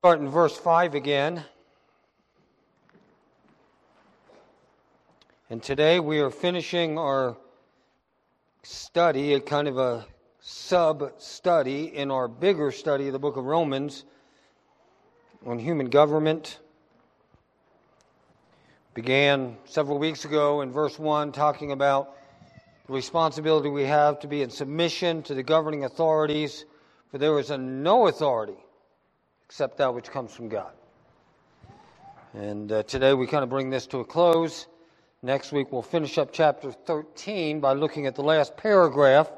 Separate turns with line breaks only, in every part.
Start in verse 5 again. And today we are finishing our study, a kind of a sub study in our bigger study of the book of Romans on human government. Began several weeks ago in verse 1 talking about the responsibility we have to be in submission to the governing authorities, for there is no authority except that which comes from God. And uh, today we kind of bring this to a close. Next week we'll finish up chapter 13 by looking at the last paragraph.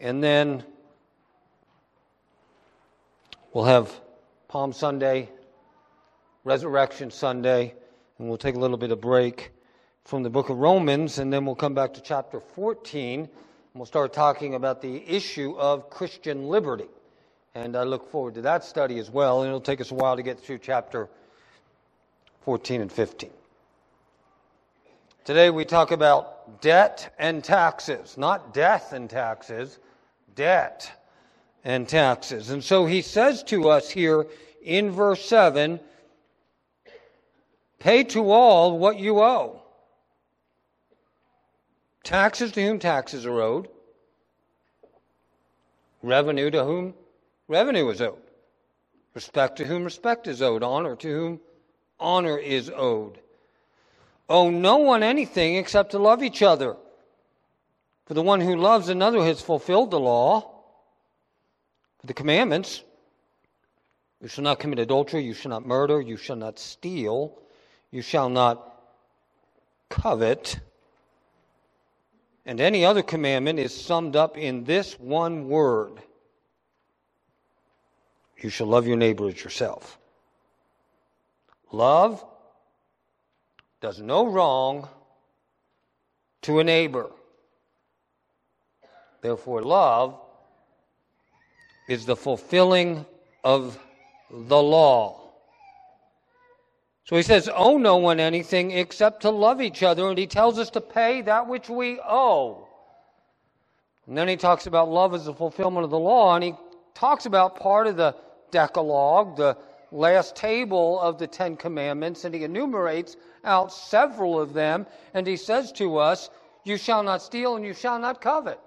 And then we'll have Palm Sunday, Resurrection Sunday, and we'll take a little bit of break from the book of Romans, and then we'll come back to chapter 14, and we'll start talking about the issue of Christian liberty. And I look forward to that study as well. And it'll take us a while to get through chapter 14 and 15. Today we talk about debt and taxes, not death and taxes, debt and taxes. And so he says to us here in verse 7 pay to all what you owe. Taxes to whom taxes are owed, revenue to whom revenue is owed. Respect to whom respect is owed. Honor to whom honor is owed. Owe no one anything except to love each other. For the one who loves another has fulfilled the law. The commandments you shall not commit adultery, you shall not murder, you shall not steal, you shall not covet. And any other commandment is summed up in this one word you shall love your neighbor as yourself. Love does no wrong to a neighbor. Therefore, love is the fulfilling of the law. So he says, Owe no one anything except to love each other, and he tells us to pay that which we owe. And then he talks about love as the fulfillment of the law, and he talks about part of the Decalogue, the last table of the Ten Commandments, and he enumerates out several of them, and he says to us, You shall not steal and you shall not covet.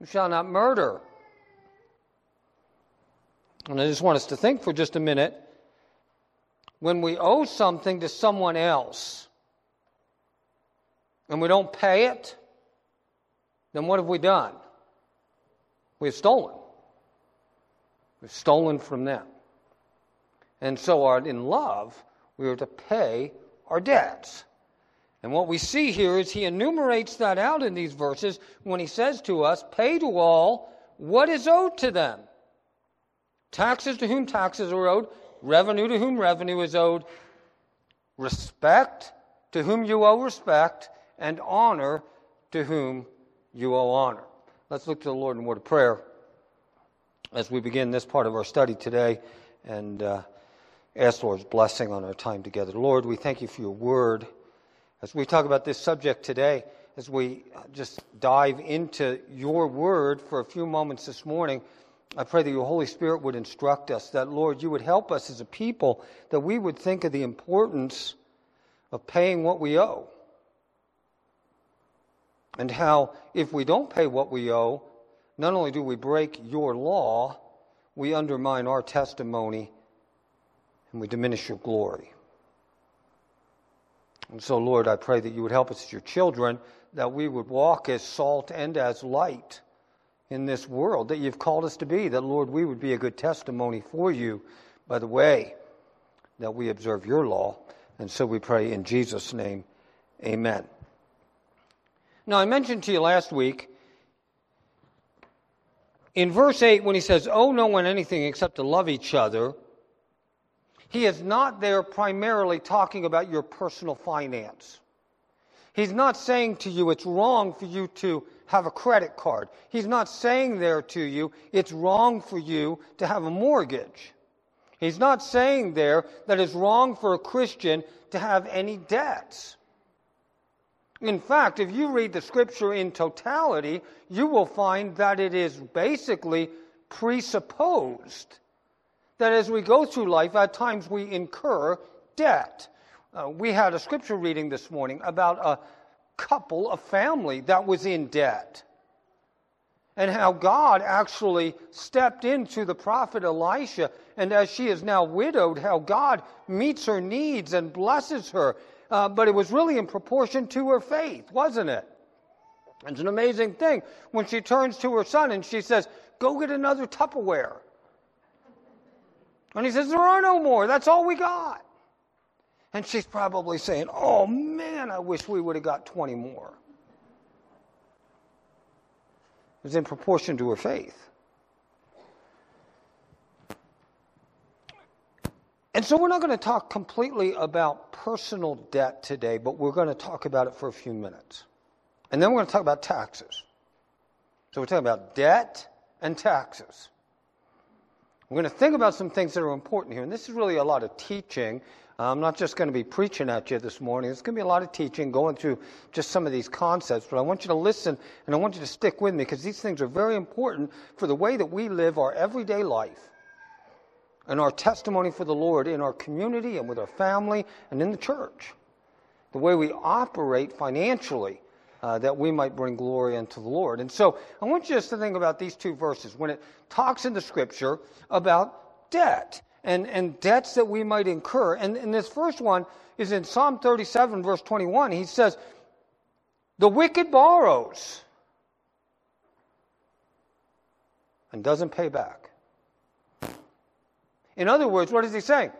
You shall not murder. And I just want us to think for just a minute when we owe something to someone else and we don't pay it, then what have we done? We've stolen. We've stolen from them. And so, our, in love, we are to pay our debts. And what we see here is he enumerates that out in these verses when he says to us, Pay to all what is owed to them. Taxes to whom taxes are owed, revenue to whom revenue is owed, respect to whom you owe respect, and honor to whom you owe honor. Let's look to the Lord in word of prayer as we begin this part of our study today and uh, ask Lord's blessing on our time together. Lord, we thank you for your word. As we talk about this subject today, as we just dive into your word for a few moments this morning, I pray that your Holy Spirit would instruct us, that, Lord, you would help us as a people, that we would think of the importance of paying what we owe. And how, if we don't pay what we owe, not only do we break your law, we undermine our testimony and we diminish your glory. And so, Lord, I pray that you would help us as your children, that we would walk as salt and as light in this world that you've called us to be, that, Lord, we would be a good testimony for you by the way that we observe your law. And so we pray in Jesus' name, amen. Now, I mentioned to you last week in verse 8, when he says, Owe no one anything except to love each other, he is not there primarily talking about your personal finance. He's not saying to you it's wrong for you to have a credit card. He's not saying there to you it's wrong for you to have a mortgage. He's not saying there that it's wrong for a Christian to have any debts. In fact, if you read the scripture in totality, you will find that it is basically presupposed that as we go through life, at times we incur debt. Uh, we had a scripture reading this morning about a couple, a family that was in debt. And how God actually stepped into the prophet Elisha, and as she is now widowed, how God meets her needs and blesses her. Uh, but it was really in proportion to her faith, wasn't it? It's an amazing thing when she turns to her son and she says, Go get another Tupperware. And he says, There are no more. That's all we got. And she's probably saying, Oh man, I wish we would have got 20 more. It was in proportion to her faith. And so we're not going to talk completely about personal debt today, but we're going to talk about it for a few minutes. And then we're going to talk about taxes. So we're talking about debt and taxes. We're going to think about some things that are important here. And this is really a lot of teaching. I'm not just going to be preaching at you this morning. It's going to be a lot of teaching, going through just some of these concepts. But I want you to listen and I want you to stick with me because these things are very important for the way that we live our everyday life and our testimony for the Lord in our community and with our family and in the church. The way we operate financially uh, that we might bring glory unto the Lord. And so I want you just to think about these two verses when it talks in the scripture about debt and, and debts that we might incur. And, and this first one is in Psalm 37, verse 21. He says, The wicked borrows and doesn't pay back. In other words, what is he saying?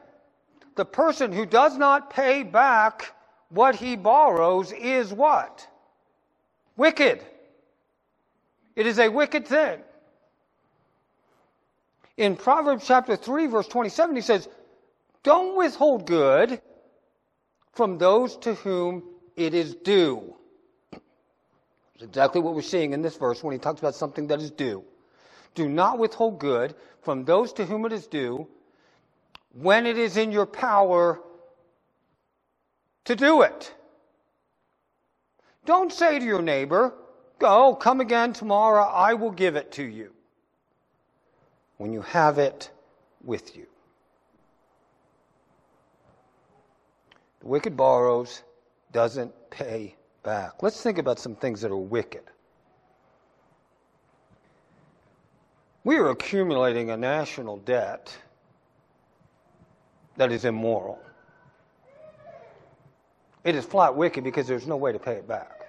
The person who does not pay back what he borrows is what? Wicked. It is a wicked thing. In Proverbs chapter 3, verse 27, he says, Don't withhold good from those to whom it is due. It's exactly what we're seeing in this verse when he talks about something that is due. Do not withhold good from those to whom it is due when it is in your power to do it. Don't say to your neighbor, Go, come again tomorrow, I will give it to you. When you have it with you. The wicked borrows, doesn't pay back. Let's think about some things that are wicked. We are accumulating a national debt that is immoral. It is flat wicked because there's no way to pay it back.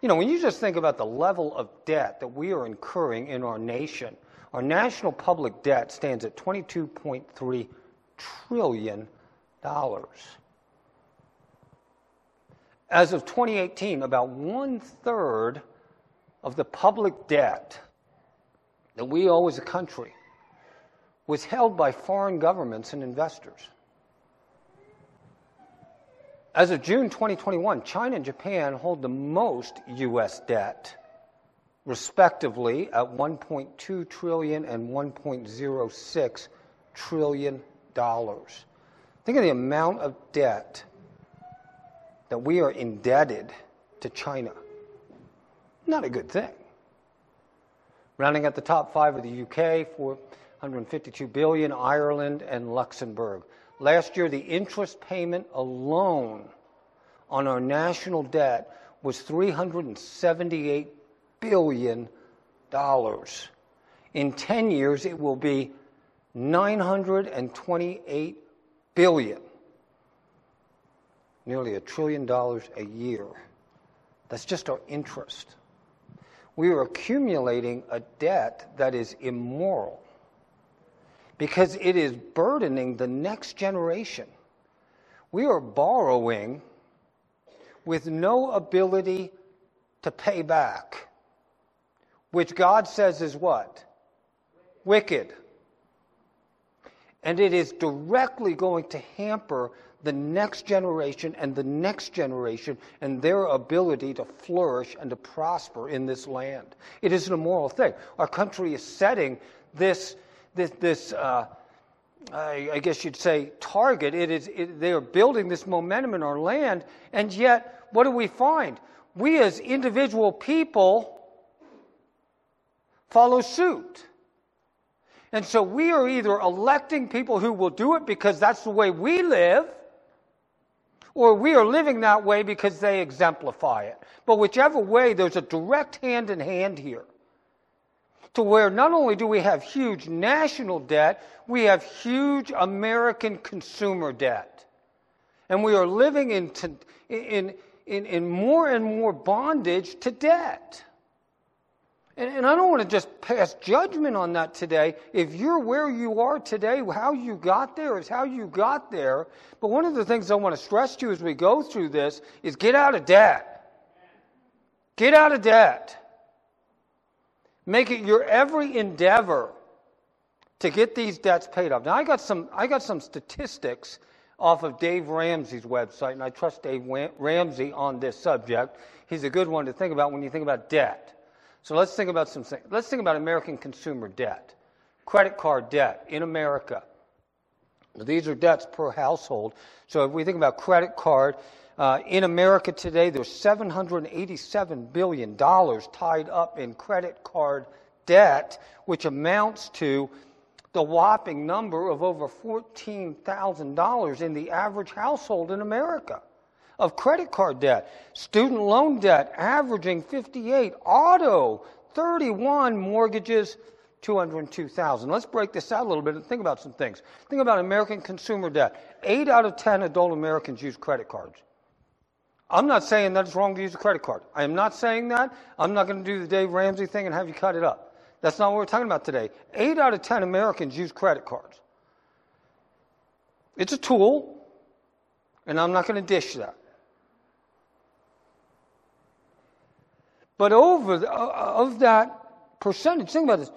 You know, when you just think about the level of debt that we are incurring in our nation, our national public debt stands at $22.3 trillion. As of 2018, about one third of the public debt that we owe as a country was held by foreign governments and investors. As of June 2021, China and Japan hold the most U.S. debt, respectively, at 1.2 trillion and 1.06 trillion dollars. Think of the amount of debt that we are indebted to China. Not a good thing. Rounding at the top five of the UK, 452 billion, Ireland, and Luxembourg. Last year, the interest payment alone on our national debt was $378 billion. In 10 years, it will be 928 billion. Nearly a trillion dollars a year. That's just our interest. We are accumulating a debt that is immoral because it is burdening the next generation. We are borrowing with no ability to pay back, which God says is what? Wicked. And it is directly going to hamper the next generation and the next generation and their ability to flourish and to prosper in this land. It is an immoral thing. Our country is setting this this, this uh, I, I, guess you'd say, target. It is, it, they are building this momentum in our land, and yet, what do we find? We as individual people follow suit. And so we are either electing people who will do it because that's the way we live, or we are living that way because they exemplify it. But whichever way, there's a direct hand in hand here. To where not only do we have huge national debt, we have huge American consumer debt. And we are living in, in, in, in more and more bondage to debt. And, and, I don't want to just pass judgment on that today. If you're where you are today, how you got there is how you got there. But one of the things I want to stress to you as we go through this is get out of debt. Get out of debt. Make it your every endeavor to get these debts paid off. Now I got some I got some statistics off of Dave Ramsey's website, and I trust Dave Ramsey on this subject. He's a good one to think about when you think about debt. So let's think about some things. Let's think about American consumer debt, credit card debt in America. These are debts per household. So if we think about credit card, uh, in America today, there's $787 billion tied up in credit card debt, which amounts to the whopping number of over $14,000 in the average household in America of credit card debt, student loan debt averaging 58, auto 31, mortgages 202,000. Let's break this out a little bit and think about some things. Think about American consumer debt. 8 out of 10 adult Americans use credit cards. I'm not saying that it's wrong to use a credit card. I am not saying that. I'm not going to do the Dave Ramsey thing and have you cut it up. That's not what we're talking about today. 8 out of 10 Americans use credit cards. It's a tool, and I'm not going to dish that. But over the, of that percentage, think about this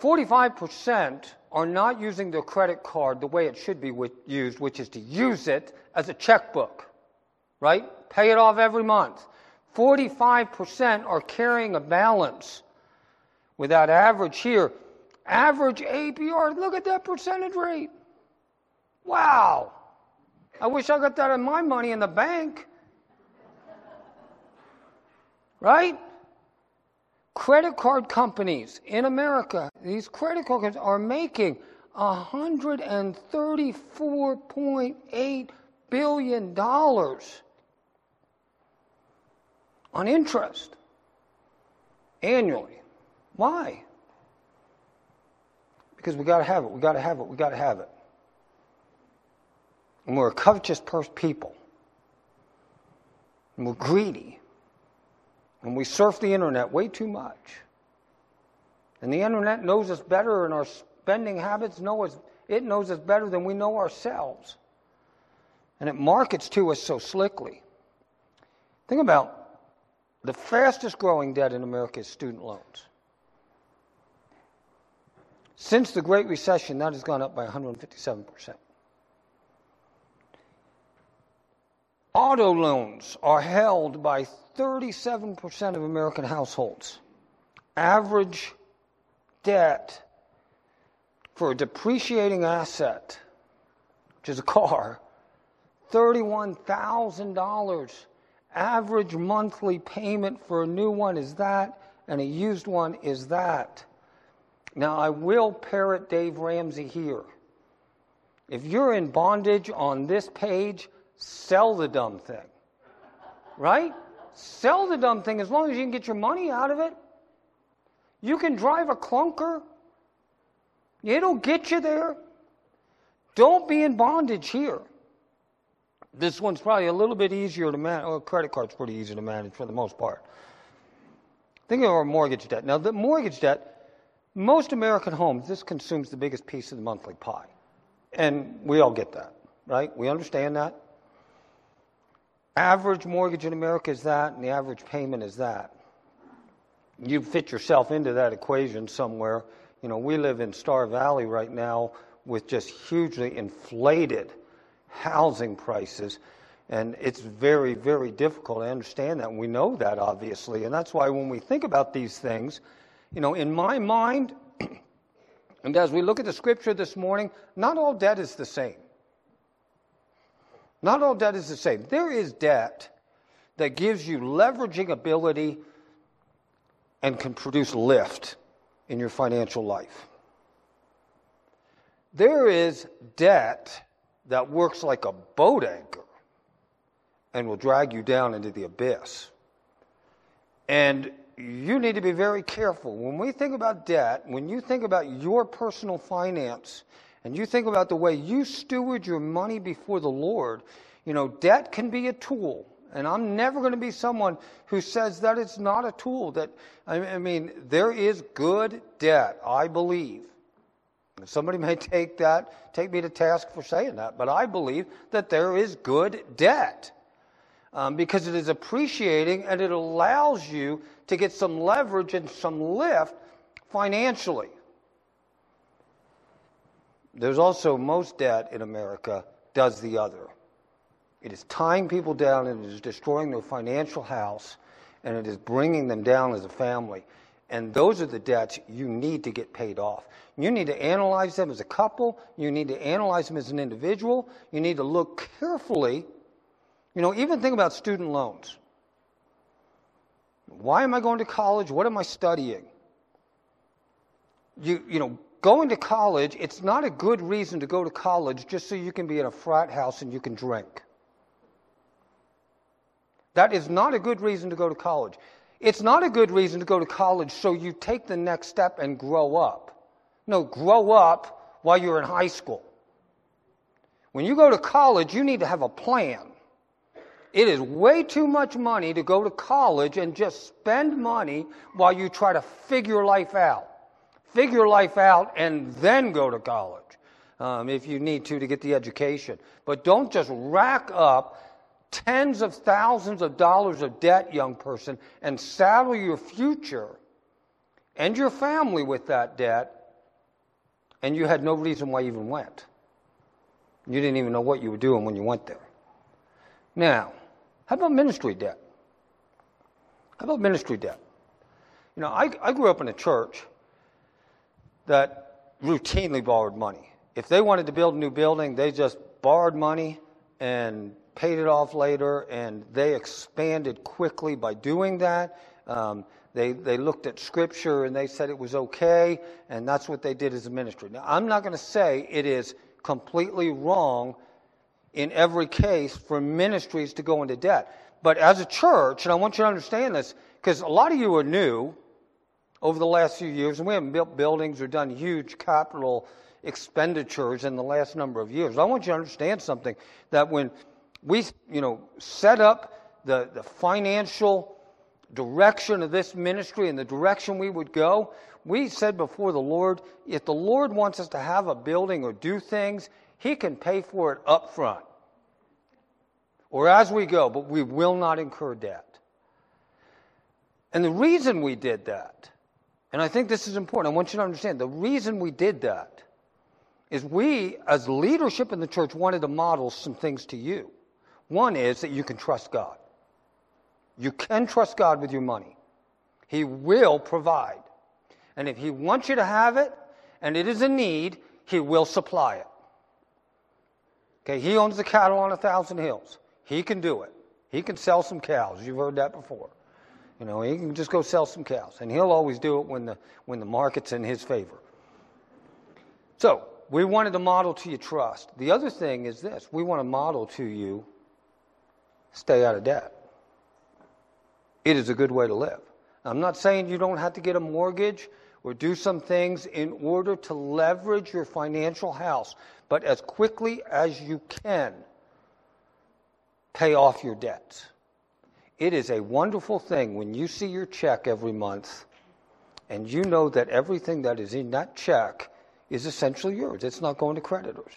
45% are not using their credit card the way it should be used, which is to use it as a checkbook, right? Pay it off every month. 45% are carrying a balance with that average here. Average APR, look at that percentage rate. Wow. I wish I got that in my money in the bank. Right? Credit card companies in America, these credit card companies are making $134.8 billion on interest annually. Why? Because we got to have it, we got to have it, we got to have it. And we're a covetous people. And we're greedy. And we surf the internet way too much. And the internet knows us better, and our spending habits know us, it knows us better than we know ourselves. And it markets to us so slickly. Think about the fastest growing debt in America is student loans. Since the Great Recession, that has gone up by 157%. Auto loans are held by 37% of American households. Average debt for a depreciating asset, which is a car, $31,000. Average monthly payment for a new one is that, and a used one is that. Now, I will parrot Dave Ramsey here. If you're in bondage on this page, sell the dumb thing. Right? Sell the dumb thing as long as you can get your money out of it. You can drive a clunker. It'll get you there. Don't be in bondage here. This one's probably a little bit easier to manage. Well, credit card's pretty easy to manage for the most part. Think of our mortgage debt. Now, the mortgage debt, most American homes, this consumes the biggest piece of the monthly pie. And we all get that, right? We understand that average mortgage in America is that, and the average payment is that. You fit yourself into that equation somewhere. You know, we live in Star Valley right now with just hugely inflated housing prices. And it's very, very difficult. to understand that. We know that, obviously. And that's why when we think about these things, you know, in my mind, and as we look at the scripture this morning, not all debt is the same. Not all debt is the same. There is debt that gives you leveraging ability and can produce lift in your financial life. There is debt that works like a boat anchor and will drag you down into the abyss. And you need to be very careful. When we think about debt, when you think about your personal finance, and you think about the way you steward your money before the Lord, you know, debt can be a tool. And I'm never going to be someone who says that it's not a tool. That I mean, there is good debt, I believe. Somebody may take that, take me to task for saying that, but I believe that there is good debt um, because it is appreciating and it allows you to get some leverage and some lift financially. There's also most debt in America does the other. It is tying people down and it is destroying their financial house and it is bringing them down as a family. And those are the debts you need to get paid off. You need to analyze them as a couple. You need to analyze them as an individual. You need to look carefully. You know, even think about student loans. Why am I going to college? What am I studying? You, you know, going to college, it's not a good reason to go to college just so you can be in a frat house and you can drink. That is not a good reason to go to college. It's not a good reason to go to college so you take the next step and grow up. No, grow up while you're in high school. When you go to college, you need to have a plan. It is way too much money to go to college and just spend money while you try to figure life out. Figure life out and then go to college um, if you need to to get the education. But don't just rack up tens of thousands of dollars of debt, young person, and saddle your future and your family with that debt, and you had no reason why you even went. You didn't even know what you were doing when you went there. Now, how about ministry debt? How about ministry debt? You know, I, I grew up in a church that routinely borrowed money. If they wanted to build a new building, they just borrowed money and paid it off later, and they expanded quickly by doing that. Um, they, they looked at Scripture and they said it was okay, and that's what they did as a ministry. Now, I'm not going to say it is completely wrong in every case for ministries to go into debt. But as a church, and I want you to understand this, because a lot of you are new over the last few years, and we haven't built buildings or done huge capital expenditures in the last number of years. I want you to understand something that when we, you know, set up the, the financial direction of this ministry and the direction we would go, we said before the Lord, if the Lord wants us to have a building or do things, He can pay for it up front or as we go, but we will not incur debt. And the reason we did that, and I think this is important, I want you to understand the reason we did that is we, as leadership in the church, wanted to model some things to you. One is that you can trust God. You can trust God with your money. He will provide. And if He wants you to have it, and it is a need, He will supply it. Okay, He owns the cattle on a thousand hills. He can do it. He can sell some cows. You've heard that before. You know, he can just go sell some cows. And he'll always do it when the, when the market's in his favor. So, we wanted to model to you trust. The other thing is this we want to model to you stay out of debt. It is a good way to live. I'm not saying you don't have to get a mortgage or do some things in order to leverage your financial house, but as quickly as you can, pay off your debts. It is a wonderful thing when you see your check every month and you know that everything that is in that check is essentially yours. It's not going to creditors.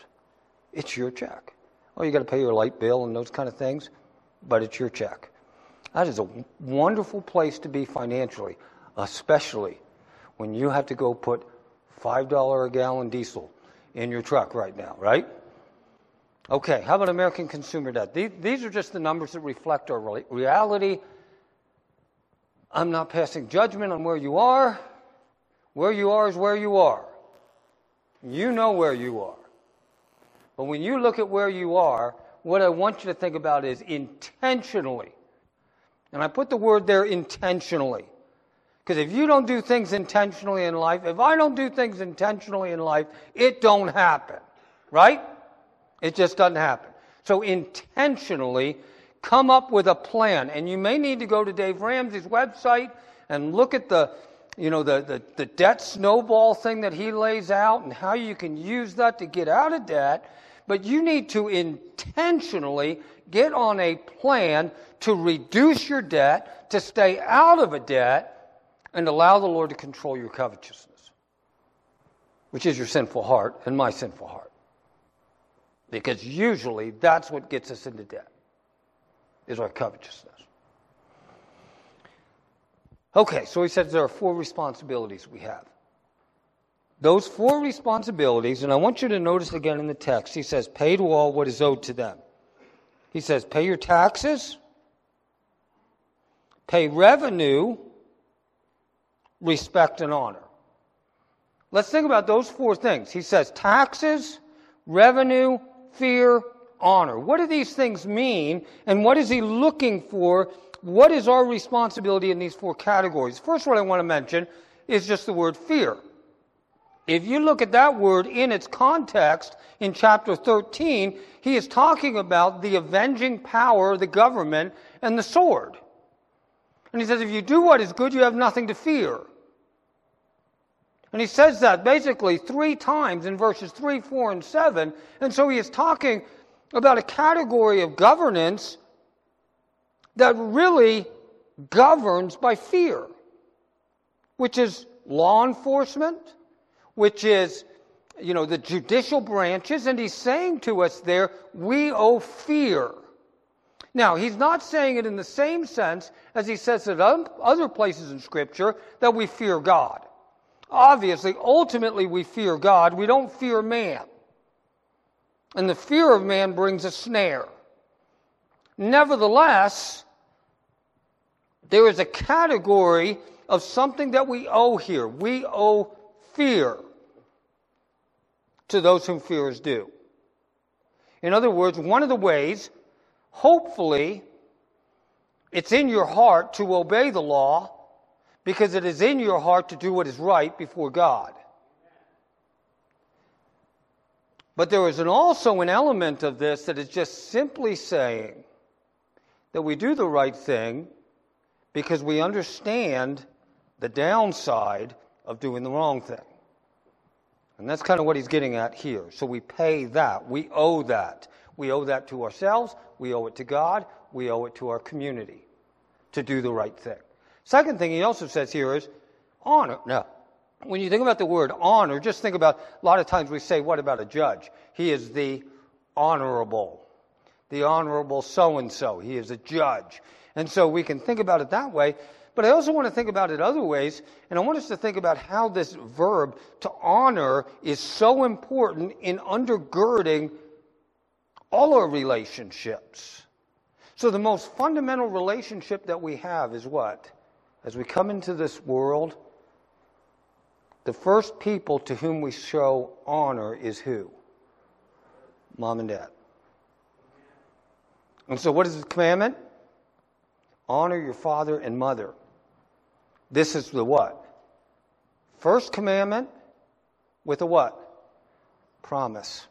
It's your check. Oh, you got to pay your light bill and those kind of things but it's your check. That is a wonderful place to be financially, especially when you have to go put $5 a gallon diesel in your truck right now, right? Okay, how about American consumer debt? These, are just the numbers that reflect our reality. I'm not passing judgment on where you are. Where you are is where you are. You know where you are. But when you look at where you are, what I want you to think about is intentionally. And I put the word there intentionally. Because if you don't do things intentionally in life, if I don't do things intentionally in life, it don't happen. Right? It just doesn't happen. So intentionally come up with a plan. And you may need to go to Dave Ramsey's website and look at the, you know, the, the, the debt snowball thing that he lays out and how you can use that to get out of debt. But you need to intentionally get on a plan to reduce your debt, to stay out of a debt, and allow the Lord to control your covetousness, which is your sinful heart and my sinful heart. Because usually that's what gets us into debt, is our covetousness. Okay, so he says there are four responsibilities we have. Those four responsibilities, and I want you to notice again in the text, he says, pay to all what is owed to them. He says, pay your taxes, pay revenue, respect, and honor. Let's think about those four things. He says taxes, revenue, fear, honor. What do these things mean, and what is he looking for? What is our responsibility in these four categories? First, what I want to mention is just the word fear. If you look at that word in its context in chapter 13, he is talking about the avenging power the government and the sword. And he says, if you do what is good, you have nothing to fear. And he says that basically three times in verses 3, 4, and 7. And so he is talking about a category of governance that really governs by fear, which is law enforcement, which is, you know, the judicial branches, and he's saying to us there, we owe fear. Now, he's not saying it in the same sense as he says at other places in Scripture that we fear God. Obviously, ultimately, we fear God. We don't fear man. And the fear of man brings a snare. Nevertheless, there is a category of something that we owe here. We owe fear to those whom fear is due. In other words, one of the ways, hopefully, it's in your heart to obey the law because it is in your heart to do what is right before God. But there is an also an element of this that is just simply saying that we do the right thing because we understand the downside of doing the wrong thing. And that's kind of what he's getting at here. So we pay that. We owe that. We owe that to ourselves. We owe it to God. We owe it to our community to do the right thing. Second thing he also says here is honor. Now, when you think about the word honor, just think about a lot of times we say, what about a judge? He is the honorable, the honorable so and so. He is a judge. And so we can think about it that way. But I also want to think about it other ways, and I want us to think about how this verb to honor is so important in undergirding all our relationships. So the most fundamental relationship that we have is what? As we come into this world, the first people to whom we show honor is who? Mom and dad. And so what is the commandment? Honor your father and mother. This is the what? First commandment with a what? Promise.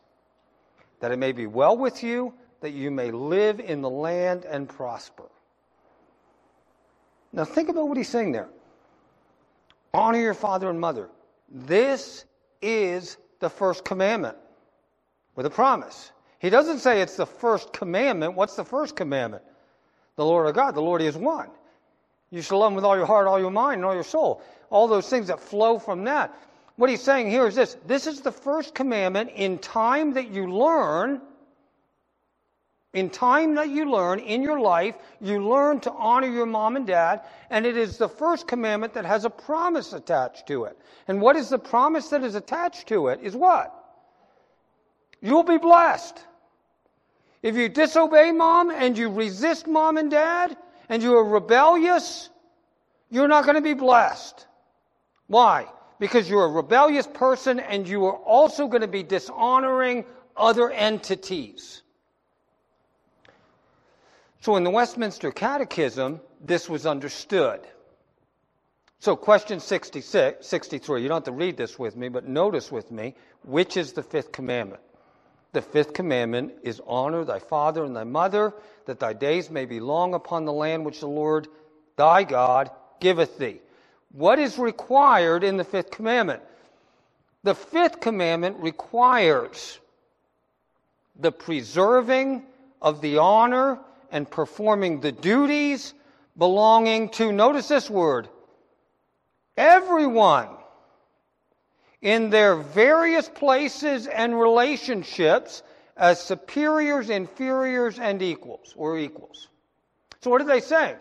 That it may be well with you, that you may live in the land and prosper. Now think about what he's saying there. Honor your father and mother. This is the first commandment with a promise. He doesn't say it's the first commandment. What's the first commandment? The Lord of God. The Lord is one. You shall love him with all your heart, all your mind, and all your soul. All those things that flow from that. What he's saying here is this this is the first commandment in time that you learn. In time that you learn in your life, you learn to honor your mom and dad, and it is the first commandment that has a promise attached to it. And what is the promise that is attached to it? Is what? You'll be blessed. If you disobey mom and you resist mom and dad, and you are rebellious, you're not going to be blessed. Why? Because you're a rebellious person and you are also going to be dishonoring other entities. So in the Westminster Catechism, this was understood. So, question 66, 63. You don't have to read this with me, but notice with me which is the fifth commandment. The fifth commandment is honor thy father and thy mother, that thy days may be long upon the land which the Lord thy God giveth thee. What is required in the fifth commandment? The fifth commandment requires the preserving of the honor and performing the duties belonging to, notice this word, everyone in their various places and relationships as superiors, inferiors, and equals, or equals. So, what did they say?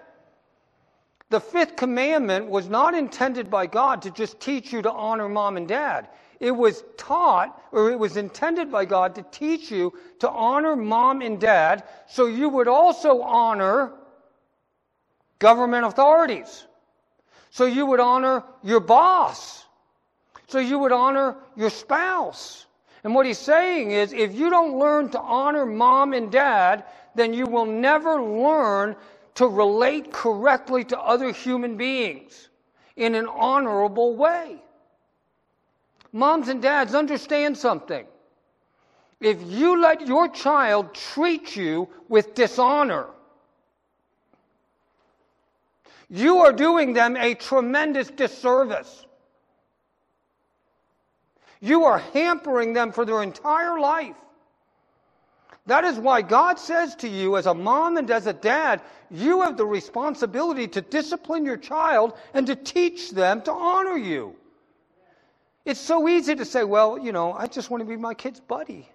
The fifth commandment was not intended by God to just teach you to honor mom and dad. It was taught, or it was intended by God to teach you to honor mom and dad so you would also honor government authorities. So you would honor your boss. So you would honor your spouse. And what he's saying is if you don't learn to honor mom and dad, then you will never learn to relate correctly to other human beings in an honorable way. Moms and dads, understand something. If you let your child treat you with dishonor, you are doing them a tremendous disservice. You are hampering them for their entire life. That is why God says to you, as a mom and as a dad, you have the responsibility to discipline your child and to teach them to honor you. It's so easy to say, well, you know, I just want to be my kid's buddy.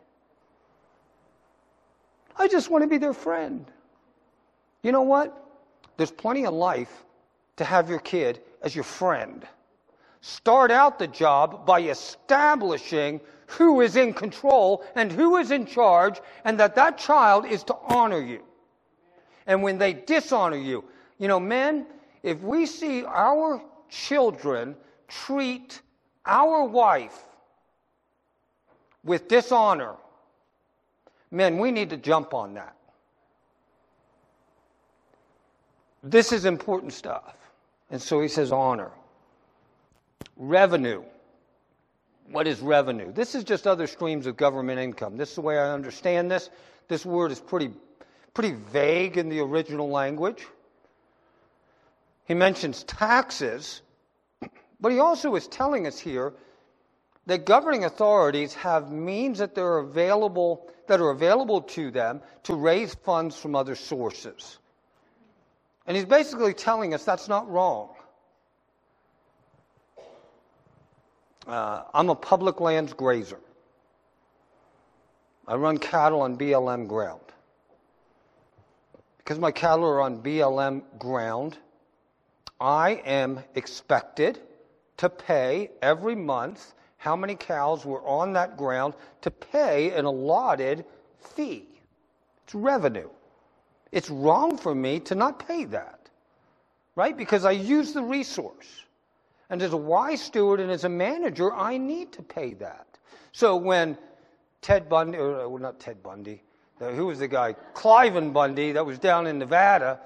I just want to be their friend. You know what? There's plenty of life to have your kid as your friend. Start out the job by establishing who is in control and who is in charge, and that that child is to honor you. And when they dishonor you, you know, men, if we see our children treat our wife with dishonor, men, we need to jump on that. This is important stuff. And so he says honor. Revenue. What is revenue? This is just other streams of government income. This is the way I understand this. This word is pretty, pretty vague in the original language. He mentions taxes, but he also is telling us here that governing authorities have means that they're available that are available to them to raise funds from other sources. And he's basically telling us that's not wrong. Uh, I'm a public lands grazer. I run cattle on BLM ground. Because my cattle are on BLM ground, I am expected to pay every month how many cows were on that ground to pay an allotted fee. It's revenue. It's wrong for me to not pay that, right? Because I use the resource. And as a wise steward and as a manager, I need to pay that. So when Ted Bundy, or uh, not Ted Bundy, who was the guy? Cliven Bundy, that was down in Nevada,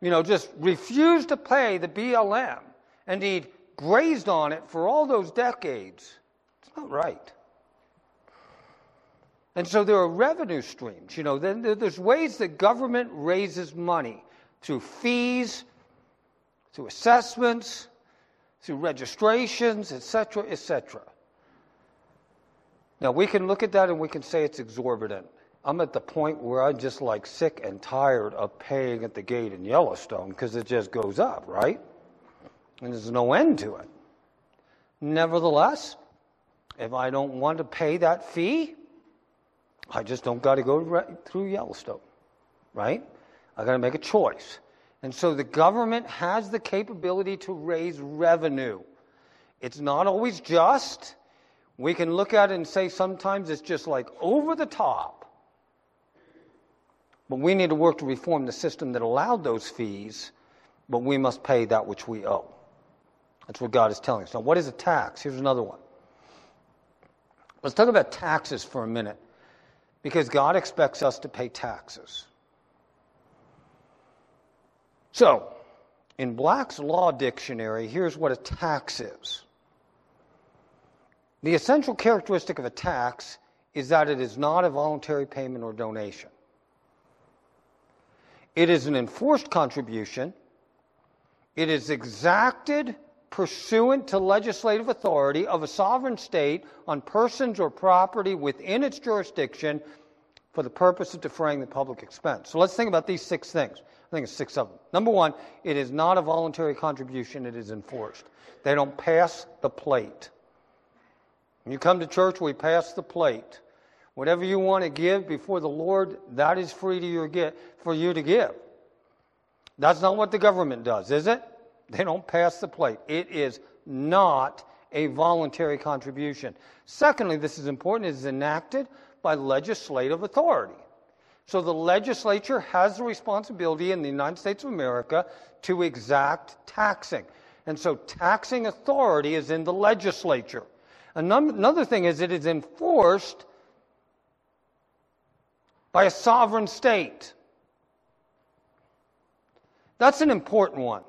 you know, just refused to pay the BLM. And he'd grazed on it for all those decades. It's not right. And so there are revenue streams. You know, there's ways that government raises money through fees, through assessments, through registrations, etc., etc. Now, we can look at that and we can say it's exorbitant. I'm at the point where I'm just like sick and tired of paying at the gate in Yellowstone because it just goes up, right? And there's no end to it. Nevertheless, if I don't want to pay that fee, I just don't got to go through Yellowstone, right? I got to make a choice. And so the government has the capability to raise revenue. It's not always just. We can look at it and say sometimes it's just like over the top. But we need to work to reform the system that allowed those fees, but we must pay that which we owe. That's what God is telling us. Now, what is a tax? Here's another one. Let's talk about taxes for a minute, because God expects us to pay taxes. So, In Black's Law Dictionary, here's what a tax is. The essential characteristic of a tax is that it is not a voluntary payment or donation. It is an enforced contribution. It is exacted pursuant to legislative authority of a sovereign state on persons or property within its jurisdiction for the purpose of defraying the public expense. So let's think about these six things. I think it's six of them. Number one, it is not a voluntary contribution, it is enforced. They don't pass the plate. When you come to church, we pass the plate. Whatever you want to give before the Lord, that is free to your get, for you to give. That's not what the government does, is it? They don't pass the plate. It is not a voluntary contribution. Secondly, this is important, it is enacted by legislative authority. So the legislature has the responsibility in the United States of America to exact taxing. And so taxing authority is in the legislature. Another thing is it is enforced by a sovereign state. That's an important one.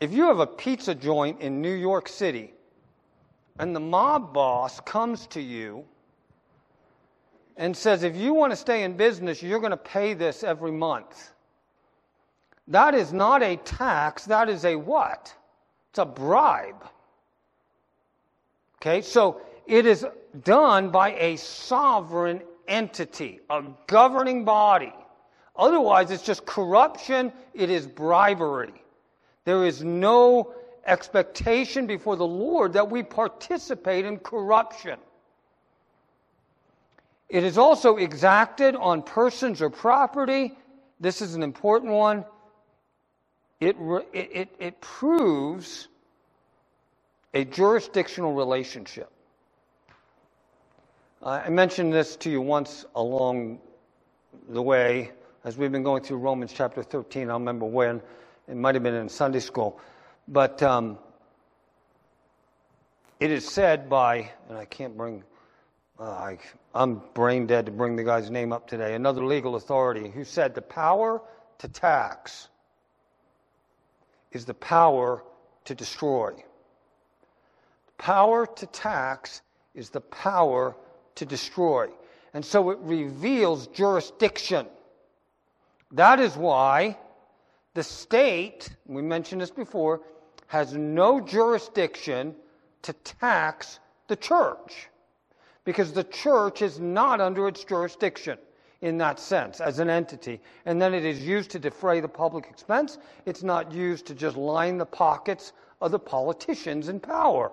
If you have a pizza joint in New York City and the mob boss comes to you and says, if you want to stay in business, you're going to pay this every month. That is not a tax, that is a what? It's a bribe. Okay, so it is done by a sovereign entity, a governing body. Otherwise, it's just corruption, it is bribery. There is no expectation before the Lord that we participate in corruption. It is also exacted on persons or property. This is an important one. It, it, it proves a jurisdictional relationship. I mentioned this to you once along the way as we've been going through Romans chapter 13. I don't remember when. It might have been in Sunday school. But um, it is said by, and I can't bring, uh, I, I'm brain dead to bring the guy's name up today, another legal authority who said the power to tax is the power to destroy. The power to tax is the power to destroy. And so it reveals jurisdiction. That is why the state, we mentioned this before, has no jurisdiction to tax the church because the church is not under its jurisdiction in that sense as an entity. And then it is used to defray the public expense. It's not used to just line the pockets of the politicians in power.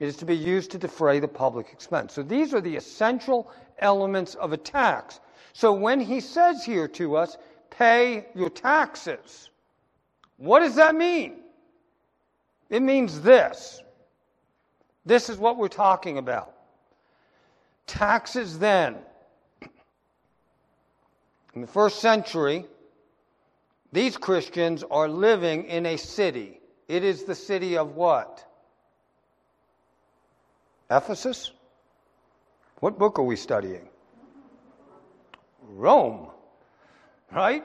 It is to be used to defray the public expense. So these are the essential elements of a tax. So when he says here to us, pay your taxes. What does that mean? It means this. This is what we're talking about. Taxes then. In the first century, these Christians are living in a city. It is the city of what? Ephesus? What book are we studying? Rome. Right?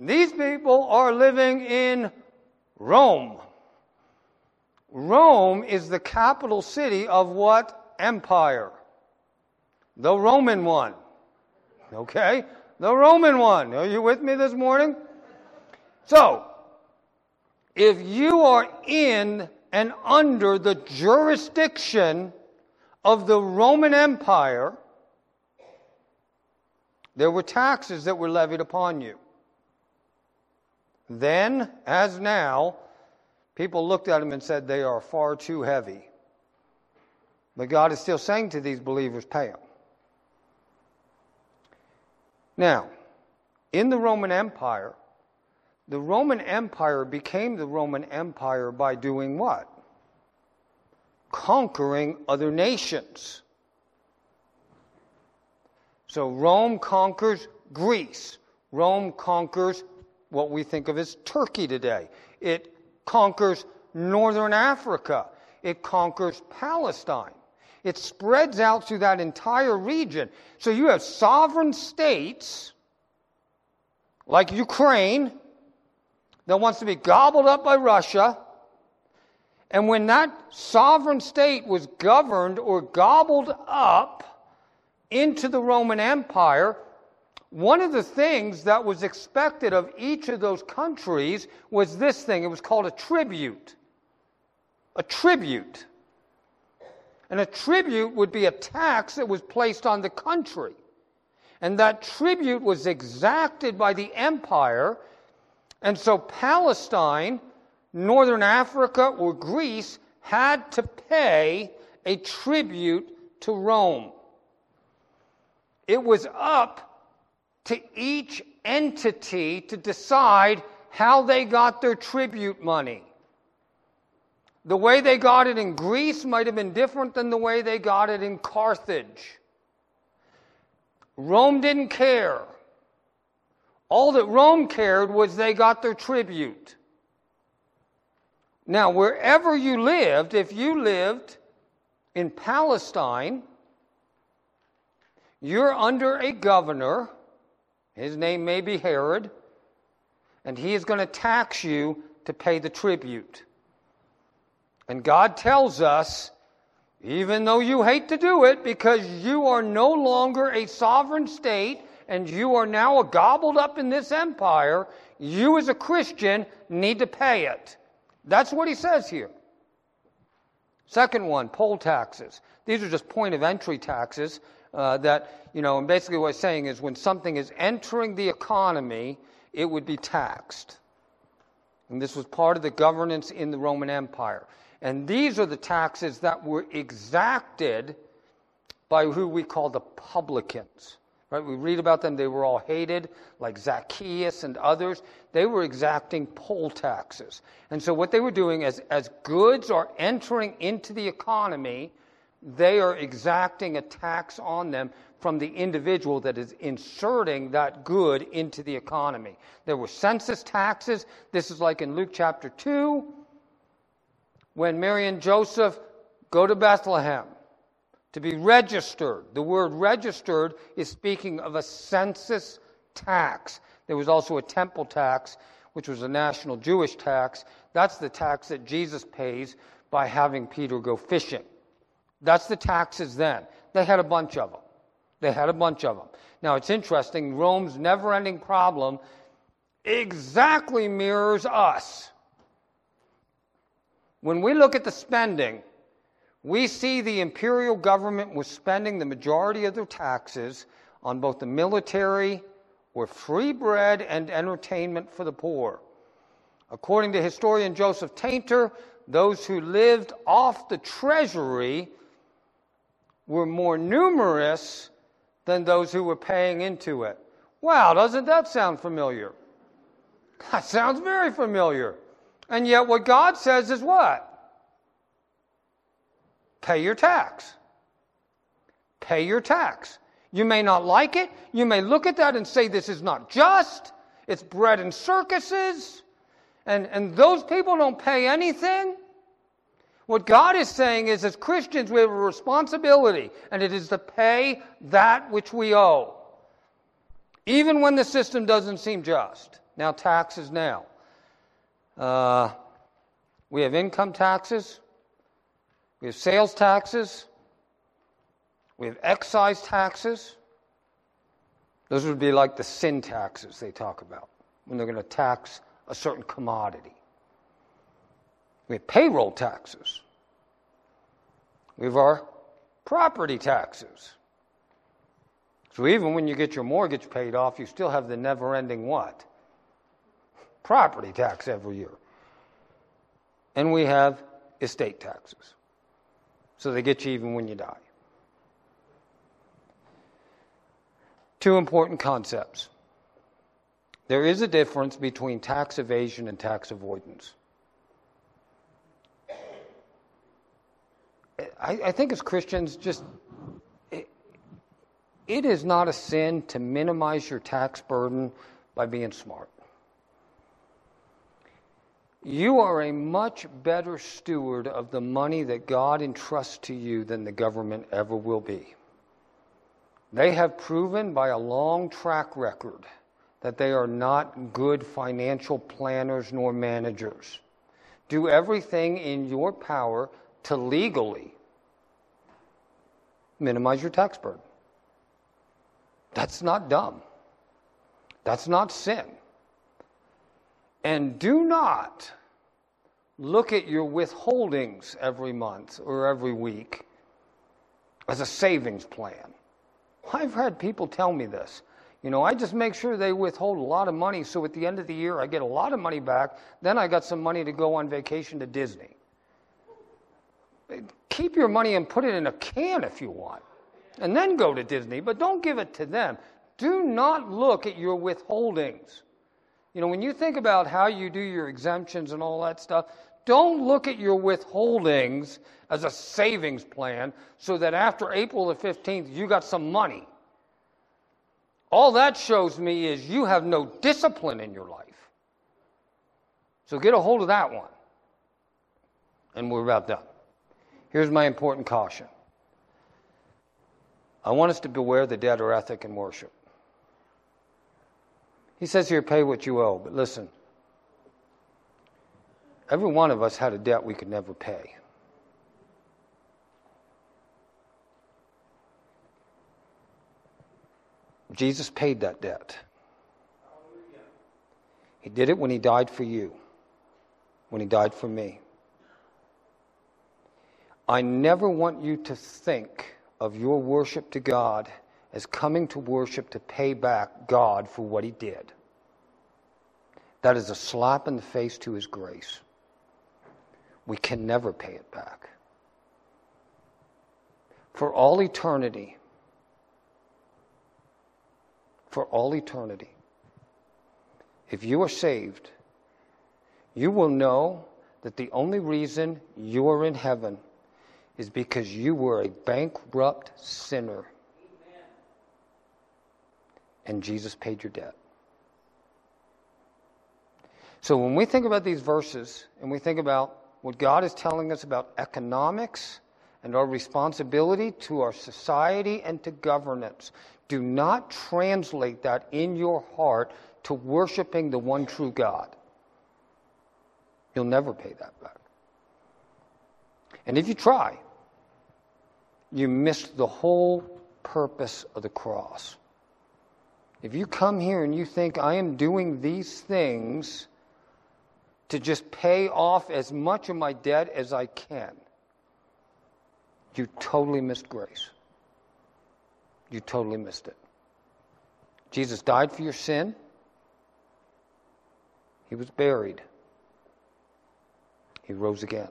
These people are living in Rome. Rome is the capital city of what empire? The Roman one. Okay? The Roman one. Are you with me this morning? So, if you are in and under the jurisdiction of the Roman Empire, there were taxes that were levied upon you. Then, as now, people looked at them and said they are far too heavy. But God is still saying to these believers, pay them. Now, in the Roman Empire, the Roman Empire became the Roman Empire by doing what? Conquering other nations. So Rome conquers Greece. Rome conquers what we think of as Turkey today. It conquers northern Africa. It conquers Palestine. It spreads out through that entire region. So you have sovereign states like Ukraine that wants to be gobbled up by Russia. And when that sovereign state was governed or gobbled up into the Roman Empire, one of the things that was expected of each of those countries was this thing. It was called a tribute. A tribute. And a tribute would be a tax that was placed on the country. And that tribute was exacted by the empire. And so Palestine, Northern Africa, or Greece had to pay a tribute to Rome. It was up to each entity to decide how they got their tribute money. The way they got it in Greece might have been different than the way they got it in Carthage. Rome didn't care. All that Rome cared was they got their tribute. Now, wherever you lived, if you lived in Palestine, you're under a governor. His name may be Herod. And he is going to tax you to pay the tribute. And God tells us, even though you hate to do it because you are no longer a sovereign state and you are now gobbled up in this empire, you as a Christian need to pay it. That's what he says here. Second one, poll taxes. These are just point of entry taxes uh, that, you know, and basically what I'm saying is when something is entering the economy, it would be taxed. And this was part of the governance in the Roman Empire. And these are the taxes that were exacted by who we call the publicans. Right? We read about them, they were all hated, like Zacchaeus and others. They were exacting poll taxes. And so what they were doing is as goods are entering into the economy, they are exacting a tax on them from the individual that is inserting that good into the economy. There were census taxes. This is like in Luke chapter 2 when Mary and Joseph go to Bethlehem to be registered. The word registered is speaking of a census tax. There was also a temple tax, which was a national Jewish tax. That's the tax that Jesus pays by having Peter go fishing. That's the taxes then. They had a bunch of them. They had a bunch of them. Now it's interesting, Rome's never ending problem exactly mirrors us. When we look at the spending, we see the imperial government was spending the majority of their taxes on both the military or free bread and entertainment for the poor. According to historian Joseph Tainter, those who lived off the treasury were more numerous than those who were paying into it. Wow, doesn't that sound familiar? That sounds very familiar. And yet, what God says is what? Pay your tax. Pay your tax. You may not like it. You may look at that and say, This is not just. It's bread and circuses. And, and those people don't pay anything. What God is saying is, as Christians, we have a responsibility, and it is to pay that which we owe, even when the system doesn't seem just. Now, taxes now. Uh, we have income taxes, we have sales taxes, we have excise taxes. Those would be like the sin taxes they talk about when they're going to tax a certain commodity. We have payroll taxes. We have our property taxes. So even when you get your mortgage paid off, you still have the never ending what? Property tax every year. And we have estate taxes. So they get you even when you die. Two important concepts. There is a difference between tax evasion and tax avoidance. I, I think as Christians, just it, it is not a sin to minimize your tax burden by being smart you are a much better steward of the money that God entrusts to you than the government ever will be. They have proven by a long track record that they are not good financial planners nor managers. Do everything in your power to legally minimize your tax burden. That's not dumb. That's not sin. And do not look at your withholdings every month or every week as a savings plan. I've had people tell me this. You know, I just make sure they withhold a lot of money so at the end of the year I get a lot of money back. Then I got some money to go on vacation to Disney. Keep your money and put it in a can if you want. And then go to Disney, but don't give it to them. Do not look at your withholdings. You know, when you think about how you do your exemptions and all that stuff, don't look at your withholdings as a savings plan so that after April the 15th, you got some money. All that shows me is you have no discipline in your life. So get a hold of that one. And we're about done. Here's my important caution I want us to beware the debtor ethic in worship. He says here, pay what you owe. But listen, every one of us had a debt we could never pay. Jesus paid that debt. He did it when he died for you, when he died for me. I never want you to think of your worship to God as coming to worship to pay back God for what he did. That is a slap in the face to his grace. We can never pay it back. For all eternity, for all eternity. If you are saved, you will know that the only reason you are in heaven is because you were a bankrupt sinner. And Jesus paid your debt. So when we think about these verses and we think about what God is telling us about economics and our responsibility to our society and to governance, do not translate that in your heart to worshiping the one true God. You'll never pay that back. And if you try, you miss the whole purpose of the cross. If you come here and you think, I am doing these things to just pay off as much of my debt as I can, you totally missed grace you totally missed it. Jesus died for your sin. He was buried. He rose again.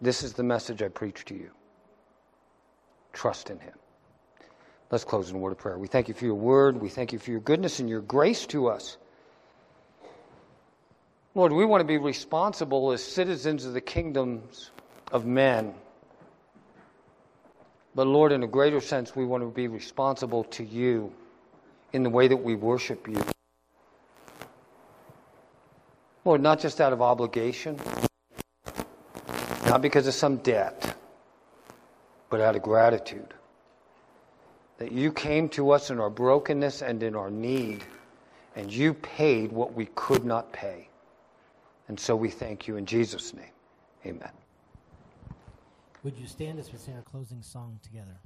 This is the message I preach to you. Trust in Him. Let's close in a word of prayer. We thank you for your word. We thank you for your goodness and your grace to us. Lord, we want to be responsible as citizens of the kingdoms of men. But Lord, in a greater sense, we want to be responsible to you in the way that we worship you. Lord, not just out of obligation, not because of some debt, but out of gratitude. That you came to us in our brokenness and in our need, and you paid what we could not pay. And so we thank you in Jesus' name. Amen.
Would you stand as we sing our closing song together?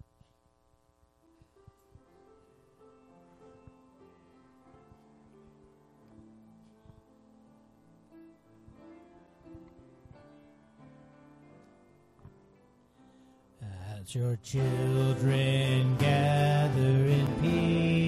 As your children gather in peace,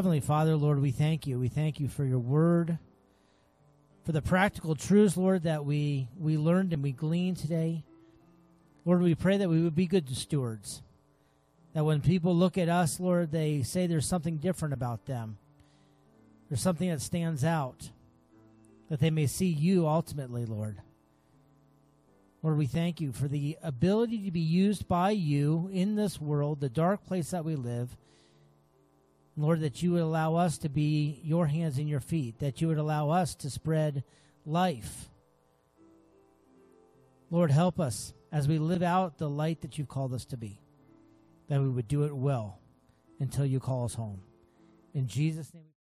Heavenly Father, Lord, we thank you. We thank you for your word, for the practical truths, Lord, that we, we learned and we gleaned today. Lord, we pray that we would be good stewards. That when people look at us, Lord, they say there's something different about them. There's something that stands out. That they may see you ultimately, Lord. Lord, we thank you for the ability to be used by you in this world, the dark place that we live. Lord, that you would allow us to be your hands and your feet, that you would allow us to spread life. Lord, help us as we live out the light that you've called us to be, that we would do it well until you call us home. In Jesus' name.